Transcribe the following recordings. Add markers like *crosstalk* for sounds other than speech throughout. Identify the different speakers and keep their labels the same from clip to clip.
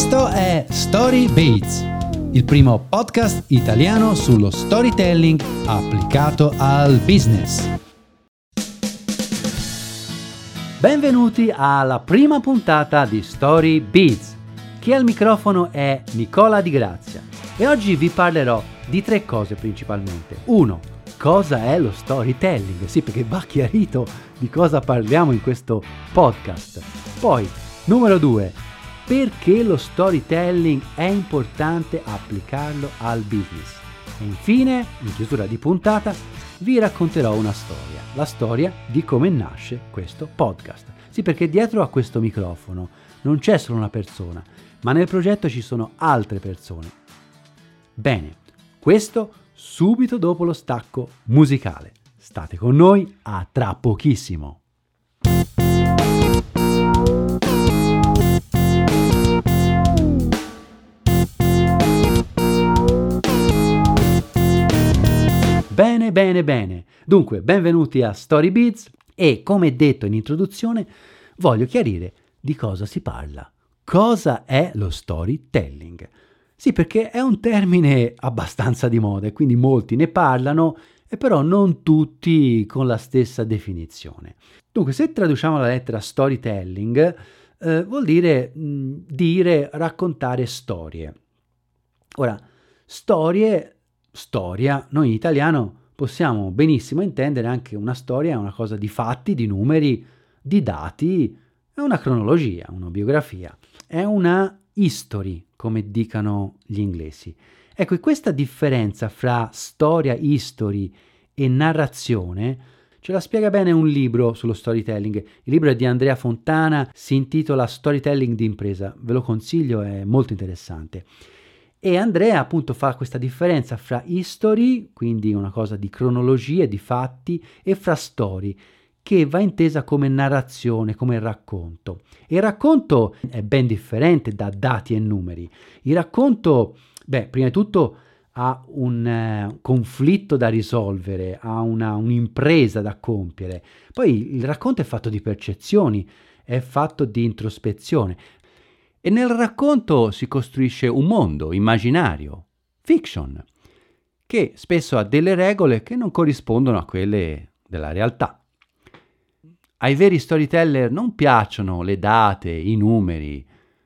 Speaker 1: Questo è Story Beats, il primo podcast italiano sullo storytelling applicato al business. Benvenuti alla prima puntata di Story Beats. Chi al microfono è Nicola Di Grazia e oggi vi parlerò di tre cose principalmente. Uno, cosa è lo storytelling? Sì, perché va chiarito di cosa parliamo in questo podcast. Poi, numero due, perché lo storytelling è importante applicarlo al business. E infine, in chiusura di puntata, vi racconterò una storia, la storia di come nasce questo podcast. Sì, perché dietro a questo microfono non c'è solo una persona, ma nel progetto ci sono altre persone. Bene, questo subito dopo lo stacco musicale. State con noi a tra pochissimo. Bene, bene. Dunque, benvenuti a Story Beats e come detto in introduzione voglio chiarire di cosa si parla. Cosa è lo storytelling? Sì, perché è un termine abbastanza di moda e quindi molti ne parlano, e però non tutti con la stessa definizione. Dunque, se traduciamo la lettera storytelling, eh, vuol dire mh, dire, raccontare storie. Ora, storie, storia, noi in italiano possiamo benissimo intendere anche una storia, una cosa di fatti, di numeri, di dati, è una cronologia, una biografia, è una history, come dicano gli inglesi. Ecco, questa differenza fra storia, history e narrazione ce la spiega bene un libro sullo storytelling. Il libro è di Andrea Fontana, si intitola Storytelling di impresa, ve lo consiglio, è molto interessante. E Andrea appunto fa questa differenza fra history, quindi una cosa di cronologie, di fatti, e fra story, che va intesa come narrazione, come racconto. Il racconto è ben differente da dati e numeri. Il racconto, beh, prima di tutto ha un eh, conflitto da risolvere, ha una, un'impresa da compiere. Poi il racconto è fatto di percezioni, è fatto di introspezione. E nel racconto si costruisce un mondo immaginario, fiction, che spesso ha delle regole che non corrispondono a quelle della realtà. Ai veri storyteller non piacciono le date, i numeri.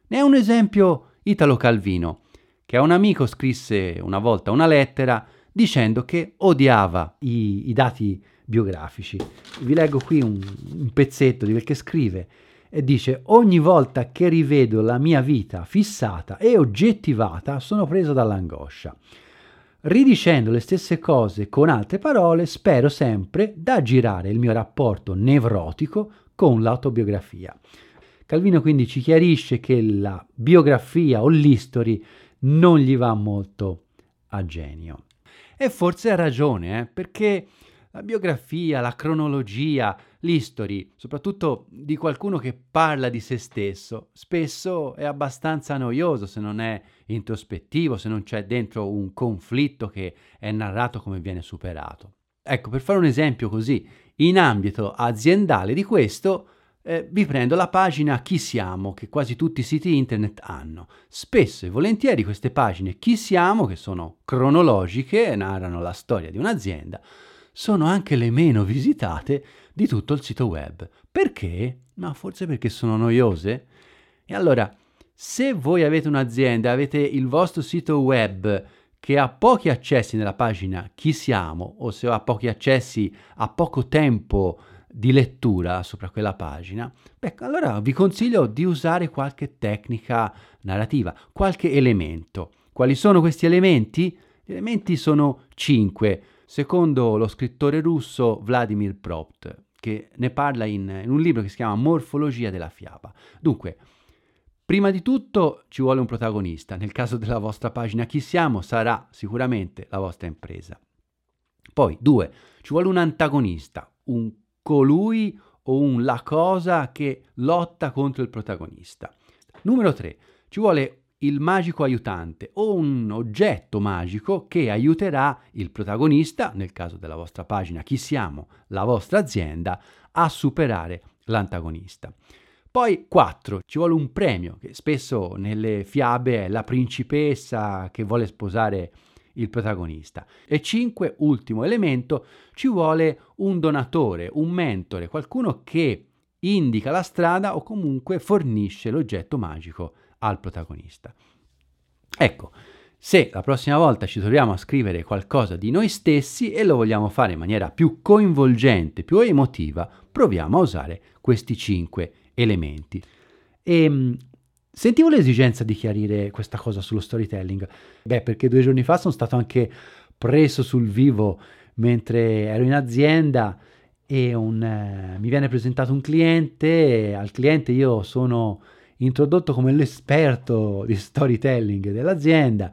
Speaker 1: Ne è un esempio Italo Calvino, che a un amico scrisse una volta una lettera dicendo che odiava i, i dati biografici. Vi leggo qui un, un pezzetto di quel che scrive e dice ogni volta che rivedo la mia vita fissata e oggettivata sono preso dall'angoscia. Ridicendo le stesse cose con altre parole, spero sempre da girare il mio rapporto nevrotico con l'autobiografia. Calvino quindi ci chiarisce che la biografia o l'history non gli va molto a genio. E forse ha ragione, eh? perché la biografia, la cronologia, l'history, soprattutto di qualcuno che parla di se stesso, spesso è abbastanza noioso se non è introspettivo, se non c'è dentro un conflitto che è narrato come viene superato. Ecco, per fare un esempio così, in ambito aziendale di questo, eh, vi prendo la pagina Chi siamo, che quasi tutti i siti internet hanno. Spesso e volentieri queste pagine Chi siamo, che sono cronologiche, narrano la storia di un'azienda, sono anche le meno visitate di tutto il sito web. Perché? Ma forse perché sono noiose? E allora, se voi avete un'azienda, avete il vostro sito web che ha pochi accessi nella pagina chi siamo o se ha pochi accessi ha poco tempo di lettura sopra quella pagina, beh, allora vi consiglio di usare qualche tecnica narrativa, qualche elemento. Quali sono questi elementi? Gli elementi sono cinque secondo lo scrittore russo Vladimir Propt, che ne parla in, in un libro che si chiama Morfologia della fiaba. Dunque, Prima di tutto ci vuole un protagonista, nel caso della vostra pagina chi siamo sarà sicuramente la vostra impresa. Poi, due, ci vuole un antagonista, un colui o un la cosa che lotta contro il protagonista. Numero tre, ci vuole il magico aiutante o un oggetto magico che aiuterà il protagonista, nel caso della vostra pagina chi siamo, la vostra azienda, a superare l'antagonista. Poi 4, ci vuole un premio, che spesso nelle fiabe è la principessa che vuole sposare il protagonista. E 5, ultimo elemento, ci vuole un donatore, un mentore, qualcuno che indica la strada o comunque fornisce l'oggetto magico al protagonista. Ecco, se la prossima volta ci troviamo a scrivere qualcosa di noi stessi e lo vogliamo fare in maniera più coinvolgente, più emotiva, proviamo a usare questi cinque elementi. E ehm, sentivo l'esigenza di chiarire questa cosa sullo storytelling. Beh, perché due giorni fa sono stato anche preso sul vivo mentre ero in azienda e un, eh, mi viene presentato un cliente al cliente io sono introdotto come l'esperto di storytelling dell'azienda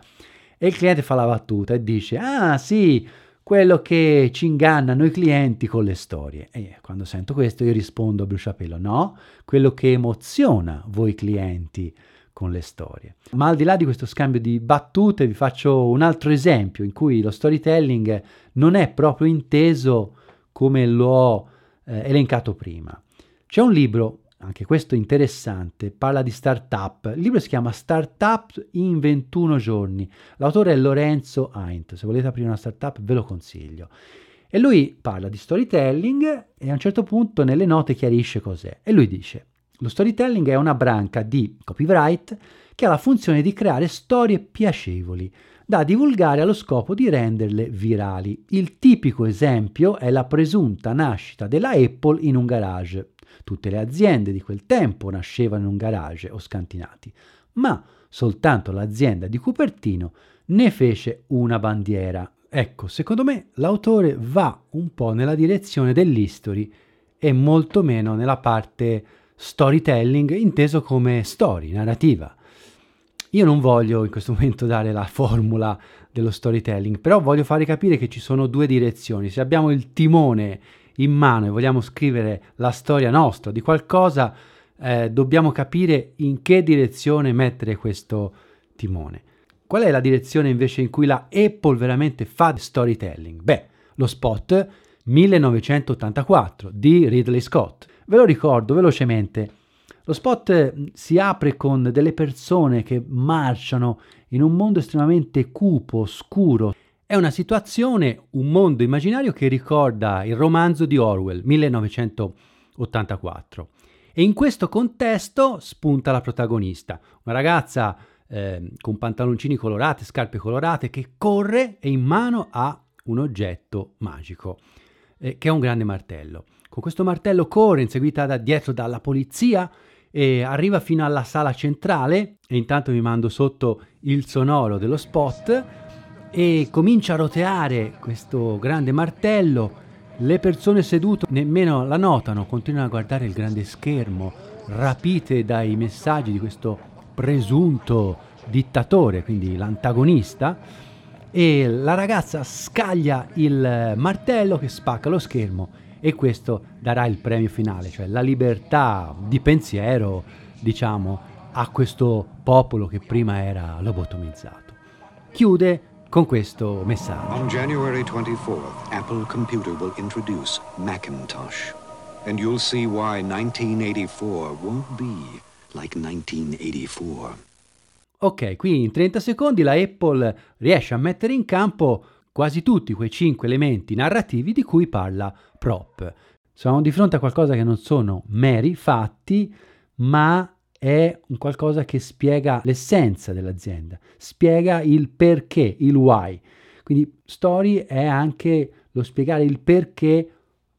Speaker 1: e il cliente fa la battuta e dice ah sì quello che ci ingannano i clienti con le storie. E quando sento questo io rispondo a bruciapelo, no, quello che emoziona voi clienti con le storie. Ma al di là di questo scambio di battute vi faccio un altro esempio in cui lo storytelling non è proprio inteso come l'ho eh, elencato prima. C'è un libro anche questo interessante, parla di startup. Il libro si chiama Startup in 21 giorni. L'autore è Lorenzo Aint. Se volete aprire una startup ve lo consiglio. E lui parla di storytelling e a un certo punto nelle note chiarisce cos'è. E lui dice, lo storytelling è una branca di copyright che ha la funzione di creare storie piacevoli da divulgare allo scopo di renderle virali. Il tipico esempio è la presunta nascita della Apple in un garage. Tutte le aziende di quel tempo nascevano in un garage o scantinati, ma soltanto l'azienda di Cupertino ne fece una bandiera. Ecco, secondo me l'autore va un po' nella direzione dell'history e molto meno nella parte storytelling inteso come story, narrativa. Io non voglio in questo momento dare la formula dello storytelling, però voglio fare capire che ci sono due direzioni. Se abbiamo il timone in mano e vogliamo scrivere la storia nostra di qualcosa, eh, dobbiamo capire in che direzione mettere questo timone. Qual è la direzione invece in cui la Apple veramente fa storytelling? Beh, lo spot 1984 di Ridley Scott. Ve lo ricordo velocemente. Lo spot mm, si apre con delle persone che marciano in un mondo estremamente cupo, scuro, è una situazione, un mondo immaginario che ricorda il romanzo di Orwell, 1984. E in questo contesto spunta la protagonista, una ragazza eh, con pantaloncini colorati, scarpe colorate, che corre e in mano ha un oggetto magico, eh, che è un grande martello. Con questo martello corre, inseguita da dietro dalla polizia, e arriva fino alla sala centrale e intanto mi mando sotto il sonoro dello spot e comincia a roteare questo grande martello. Le persone sedute nemmeno la notano, continuano a guardare il grande schermo, rapite dai messaggi di questo presunto dittatore, quindi l'antagonista, e la ragazza scaglia il martello che spacca lo schermo e questo darà il premio finale, cioè la libertà di pensiero, diciamo, a questo popolo che prima era lobotomizzato. Chiude con questo messaggio. On January 24th, Apple Computer will introduce Macintosh. And you'll see why 1984 won't be like 1984. Ok, qui in 30 secondi la Apple riesce a mettere in campo quasi tutti quei cinque elementi narrativi di cui parla Prop. Siamo di fronte a qualcosa che non sono meri fatti, ma è un qualcosa che spiega l'essenza dell'azienda, spiega il perché, il why. Quindi story è anche lo spiegare il perché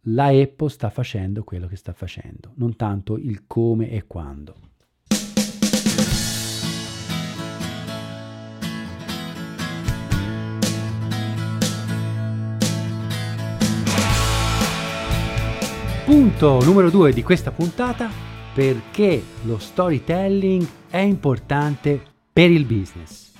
Speaker 1: la Apple sta facendo quello che sta facendo, non tanto il come e quando. Punto numero due di questa puntata, perché lo storytelling è importante per il business.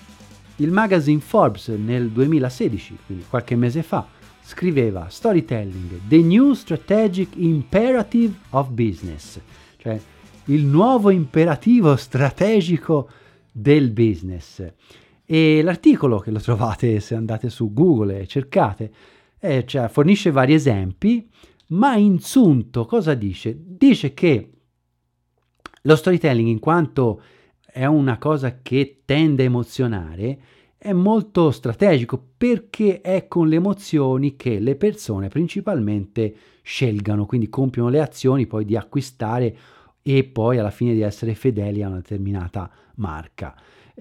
Speaker 1: Il magazine Forbes nel 2016, quindi qualche mese fa, scriveva Storytelling, the new strategic imperative of business, cioè il nuovo imperativo strategico del business. E l'articolo che lo trovate se andate su Google e cercate, eh, cioè, fornisce vari esempi, ma in sunto cosa dice? Dice che Lo storytelling, in quanto è una cosa che tende a emozionare, è molto strategico perché è con le emozioni che le persone principalmente scelgano, quindi compiono le azioni poi di acquistare e poi alla fine di essere fedeli a una determinata marca.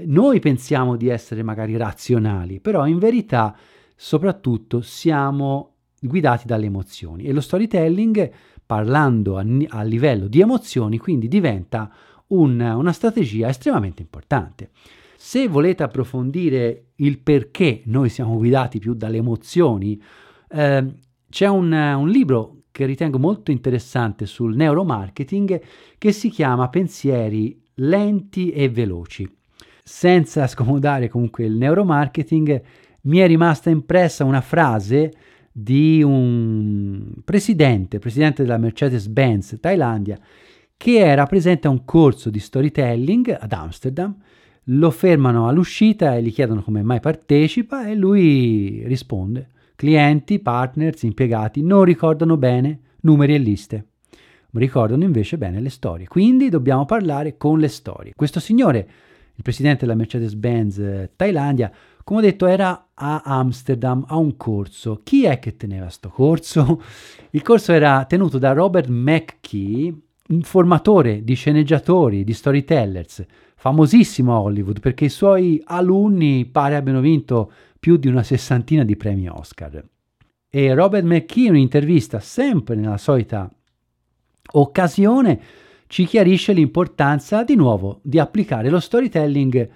Speaker 1: Noi pensiamo di essere magari razionali, però in verità soprattutto siamo guidati dalle emozioni e lo storytelling parlando a, a livello di emozioni quindi diventa un, una strategia estremamente importante. Se volete approfondire il perché noi siamo guidati più dalle emozioni, eh, c'è un, un libro che ritengo molto interessante sul neuromarketing che si chiama Pensieri lenti e veloci. Senza scomodare comunque il neuromarketing, mi è rimasta impressa una frase di un presidente, presidente della Mercedes-Benz Thailandia, che era presente a un corso di storytelling ad Amsterdam. Lo fermano all'uscita e gli chiedono come mai partecipa e lui risponde: clienti, partners, impiegati non ricordano bene numeri e liste, ricordano invece bene le storie. Quindi dobbiamo parlare con le storie. Questo signore, il presidente della Mercedes-Benz Thailandia, come ho detto, era a Amsterdam a un corso. Chi è che teneva questo corso? *laughs* Il corso era tenuto da Robert McKee, un formatore di sceneggiatori, di storytellers, famosissimo a Hollywood perché i suoi alunni pare abbiano vinto più di una sessantina di premi Oscar. E Robert McKee in un'intervista, sempre nella solita occasione, ci chiarisce l'importanza di nuovo di applicare lo storytelling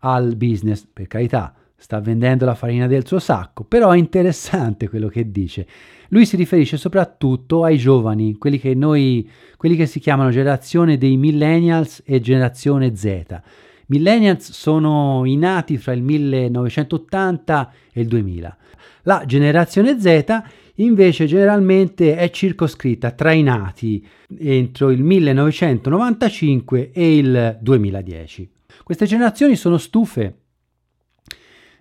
Speaker 1: al business, per carità, sta vendendo la farina del suo sacco, però è interessante quello che dice. Lui si riferisce soprattutto ai giovani, quelli che noi, quelli che si chiamano generazione dei millennials e generazione Z. Millennials sono i nati fra il 1980 e il 2000. La generazione Z invece generalmente è circoscritta tra i nati entro il 1995 e il 2010. Queste generazioni sono stufe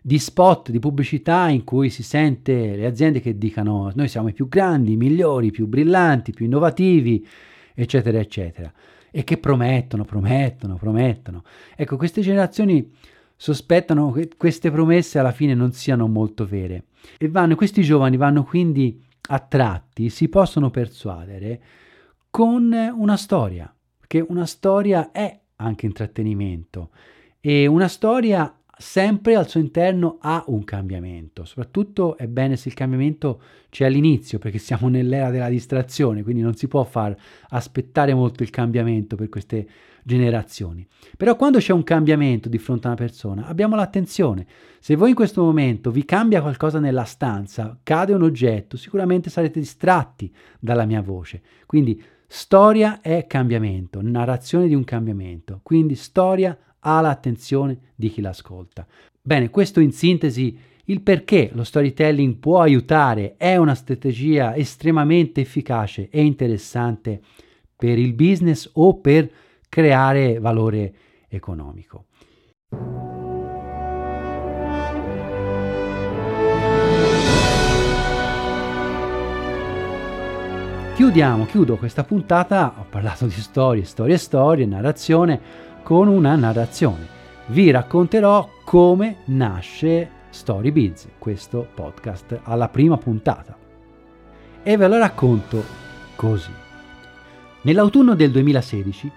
Speaker 1: di spot, di pubblicità in cui si sente le aziende che dicano noi siamo i più grandi, i migliori, i più brillanti, i più innovativi, eccetera, eccetera, e che promettono, promettono, promettono. Ecco, queste generazioni sospettano che queste promesse alla fine non siano molto vere. E vanno, questi giovani vanno quindi attratti, si possono persuadere con una storia, perché una storia è anche intrattenimento. E una storia sempre al suo interno ha un cambiamento. Soprattutto è bene se il cambiamento c'è all'inizio, perché siamo *laughs* nell'era della distrazione, quindi non si può far aspettare molto il cambiamento per queste generazioni. Però quando c'è un cambiamento di fronte a una persona, abbiamo l'attenzione. Se voi in questo momento vi cambia qualcosa nella stanza, cade un oggetto, sicuramente sarete distratti dalla mia voce. Quindi storia è cambiamento, narrazione di un cambiamento. Quindi storia ha l'attenzione di chi l'ascolta. Bene, questo in sintesi il perché lo storytelling può aiutare, è una strategia estremamente efficace e interessante per il business o per creare valore economico. Chiudiamo, chiudo questa puntata, ho parlato di storie, storie, storie, narrazione, con una narrazione. Vi racconterò come nasce Storybiz, questo podcast, alla prima puntata. E ve lo racconto così. Nell'autunno del 2016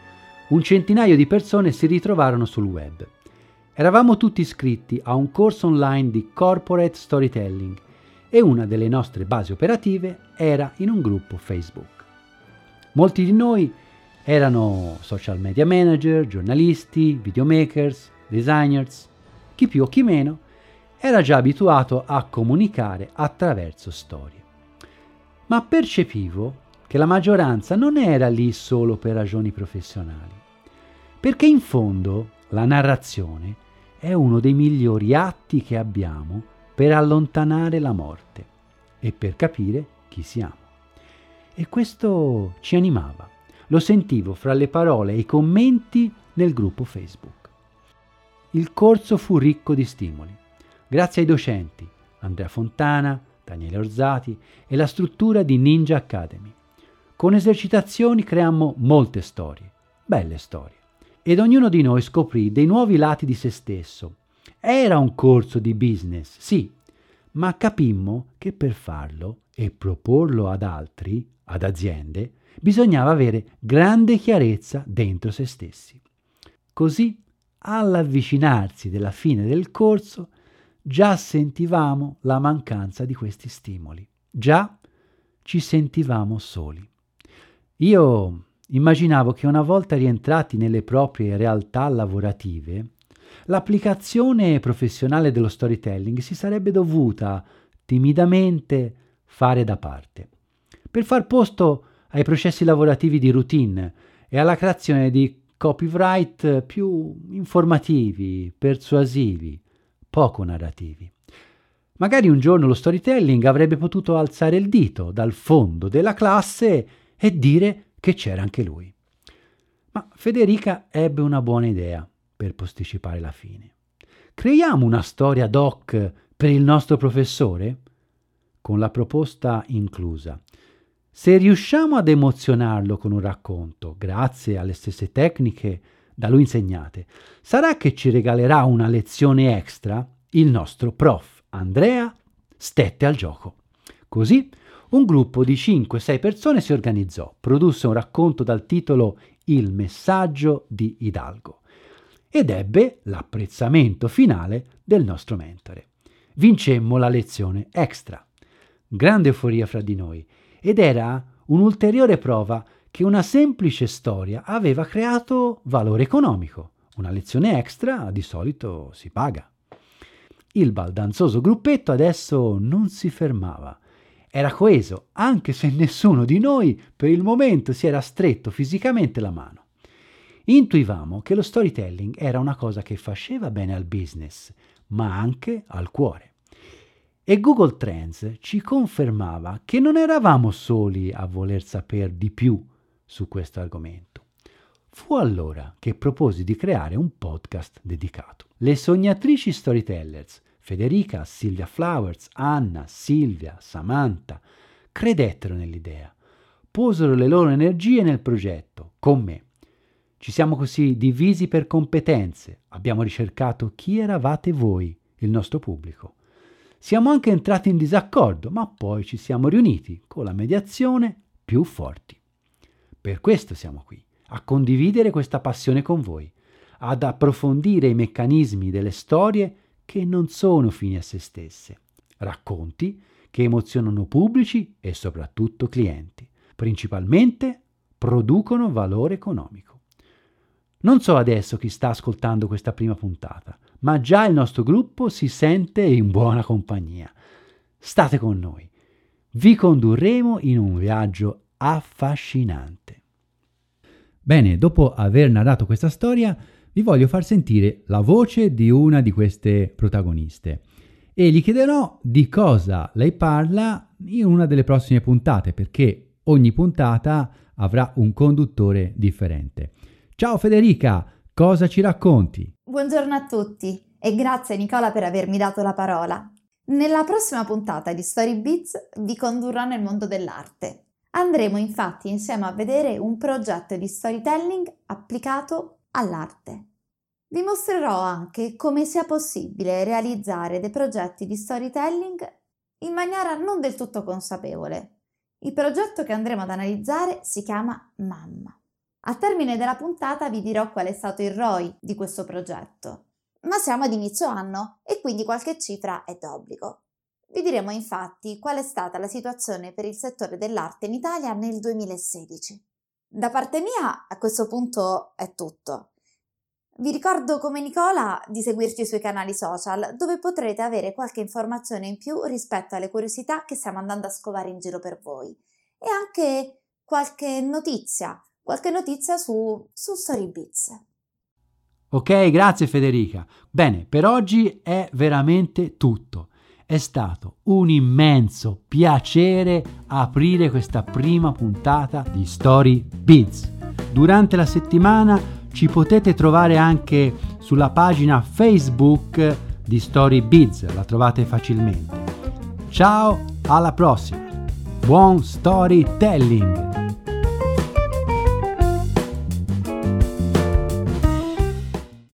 Speaker 1: un centinaio di persone si ritrovarono sul web. Eravamo tutti iscritti a un corso online di corporate storytelling e una delle nostre basi operative era in un gruppo Facebook. Molti di noi erano social media manager, giornalisti, videomakers, designers, chi più o chi meno era già abituato a comunicare attraverso storie. Ma percepivo che la maggioranza non era lì solo per ragioni professionali, perché in fondo la narrazione è uno dei migliori atti che abbiamo per allontanare la morte e per capire chi siamo. E questo ci animava. Lo sentivo fra le parole e i commenti nel gruppo Facebook. Il corso fu ricco di stimoli. Grazie ai docenti Andrea Fontana, Daniele Orzati e la struttura di Ninja Academy. Con esercitazioni creammo molte storie, belle storie. Ed ognuno di noi scoprì dei nuovi lati di se stesso. Era un corso di business, sì, ma capimmo che per farlo e proporlo ad altri, ad aziende, bisognava avere grande chiarezza dentro se stessi. Così, all'avvicinarsi della fine del corso, già sentivamo la mancanza di questi stimoli, già ci sentivamo soli. Io immaginavo che una volta rientrati nelle proprie realtà lavorative, l'applicazione professionale dello storytelling si sarebbe dovuta timidamente fare da parte, per far posto ai processi lavorativi di routine e alla creazione di copyright più informativi, persuasivi, poco narrativi. Magari un giorno lo storytelling avrebbe potuto alzare il dito dal fondo della classe e dire che c'era anche lui. Ma Federica ebbe una buona idea per posticipare la fine. Creiamo una storia doc per il nostro professore? Con la proposta inclusa. Se riusciamo ad emozionarlo con un racconto, grazie alle stesse tecniche da lui insegnate, sarà che ci regalerà una lezione extra? Il nostro prof Andrea stette al gioco. Così un gruppo di 5-6 persone si organizzò, produsse un racconto dal titolo Il messaggio di Hidalgo ed ebbe l'apprezzamento finale del nostro mentore. Vincemmo la lezione extra. Grande euforia fra di noi ed era un'ulteriore prova che una semplice storia aveva creato valore economico. Una lezione extra di solito si paga. Il baldanzoso gruppetto adesso non si fermava era coeso, anche se nessuno di noi per il momento si era stretto fisicamente la mano. Intuivamo che lo storytelling era una cosa che faceva bene al business, ma anche al cuore. E Google Trends ci confermava che non eravamo soli a voler sapere di più su questo argomento. Fu allora che proposi di creare un podcast dedicato. Le sognatrici storytellers Federica, Silvia Flowers, Anna, Silvia, Samantha credettero nell'idea, posero le loro energie nel progetto, con me. Ci siamo così divisi per competenze, abbiamo ricercato chi eravate voi, il nostro pubblico. Siamo anche entrati in disaccordo, ma poi ci siamo riuniti con la mediazione più forti. Per questo siamo qui, a condividere questa passione con voi, ad approfondire i meccanismi delle storie che non sono fini a se stesse, racconti che emozionano pubblici e soprattutto clienti, principalmente producono valore economico. Non so adesso chi sta ascoltando questa prima puntata, ma già il nostro gruppo si sente in buona compagnia. State con noi. Vi condurremo in un viaggio affascinante. Bene, dopo aver narrato questa storia, vi voglio far sentire la voce di una di queste protagoniste e gli chiederò di cosa lei parla in una delle prossime puntate perché ogni puntata avrà un conduttore differente. Ciao Federica, cosa ci racconti?
Speaker 2: Buongiorno a tutti e grazie Nicola per avermi dato la parola. Nella prossima puntata di Story Beats vi condurrò nel mondo dell'arte. Andremo infatti insieme a vedere un progetto di storytelling applicato all'arte. Vi mostrerò anche come sia possibile realizzare dei progetti di storytelling in maniera non del tutto consapevole. Il progetto che andremo ad analizzare si chiama Mamma. Al termine della puntata vi dirò qual è stato il ROI di questo progetto. Ma siamo ad inizio anno e quindi qualche cifra è d'obbligo. Vi diremo infatti qual è stata la situazione per il settore dell'arte in Italia nel 2016. Da parte mia a questo punto è tutto. Vi ricordo come Nicola di seguirci sui canali social dove potrete avere qualche informazione in più rispetto alle curiosità che stiamo andando a scovare in giro per voi e anche qualche notizia, qualche notizia su, su Storybiz.
Speaker 1: Ok, grazie Federica. Bene, per oggi è veramente tutto. È stato un immenso piacere aprire questa prima puntata di Story Beats. Durante la settimana ci potete trovare anche sulla pagina Facebook di Story Biz, la trovate facilmente. Ciao, alla prossima! Buon storytelling!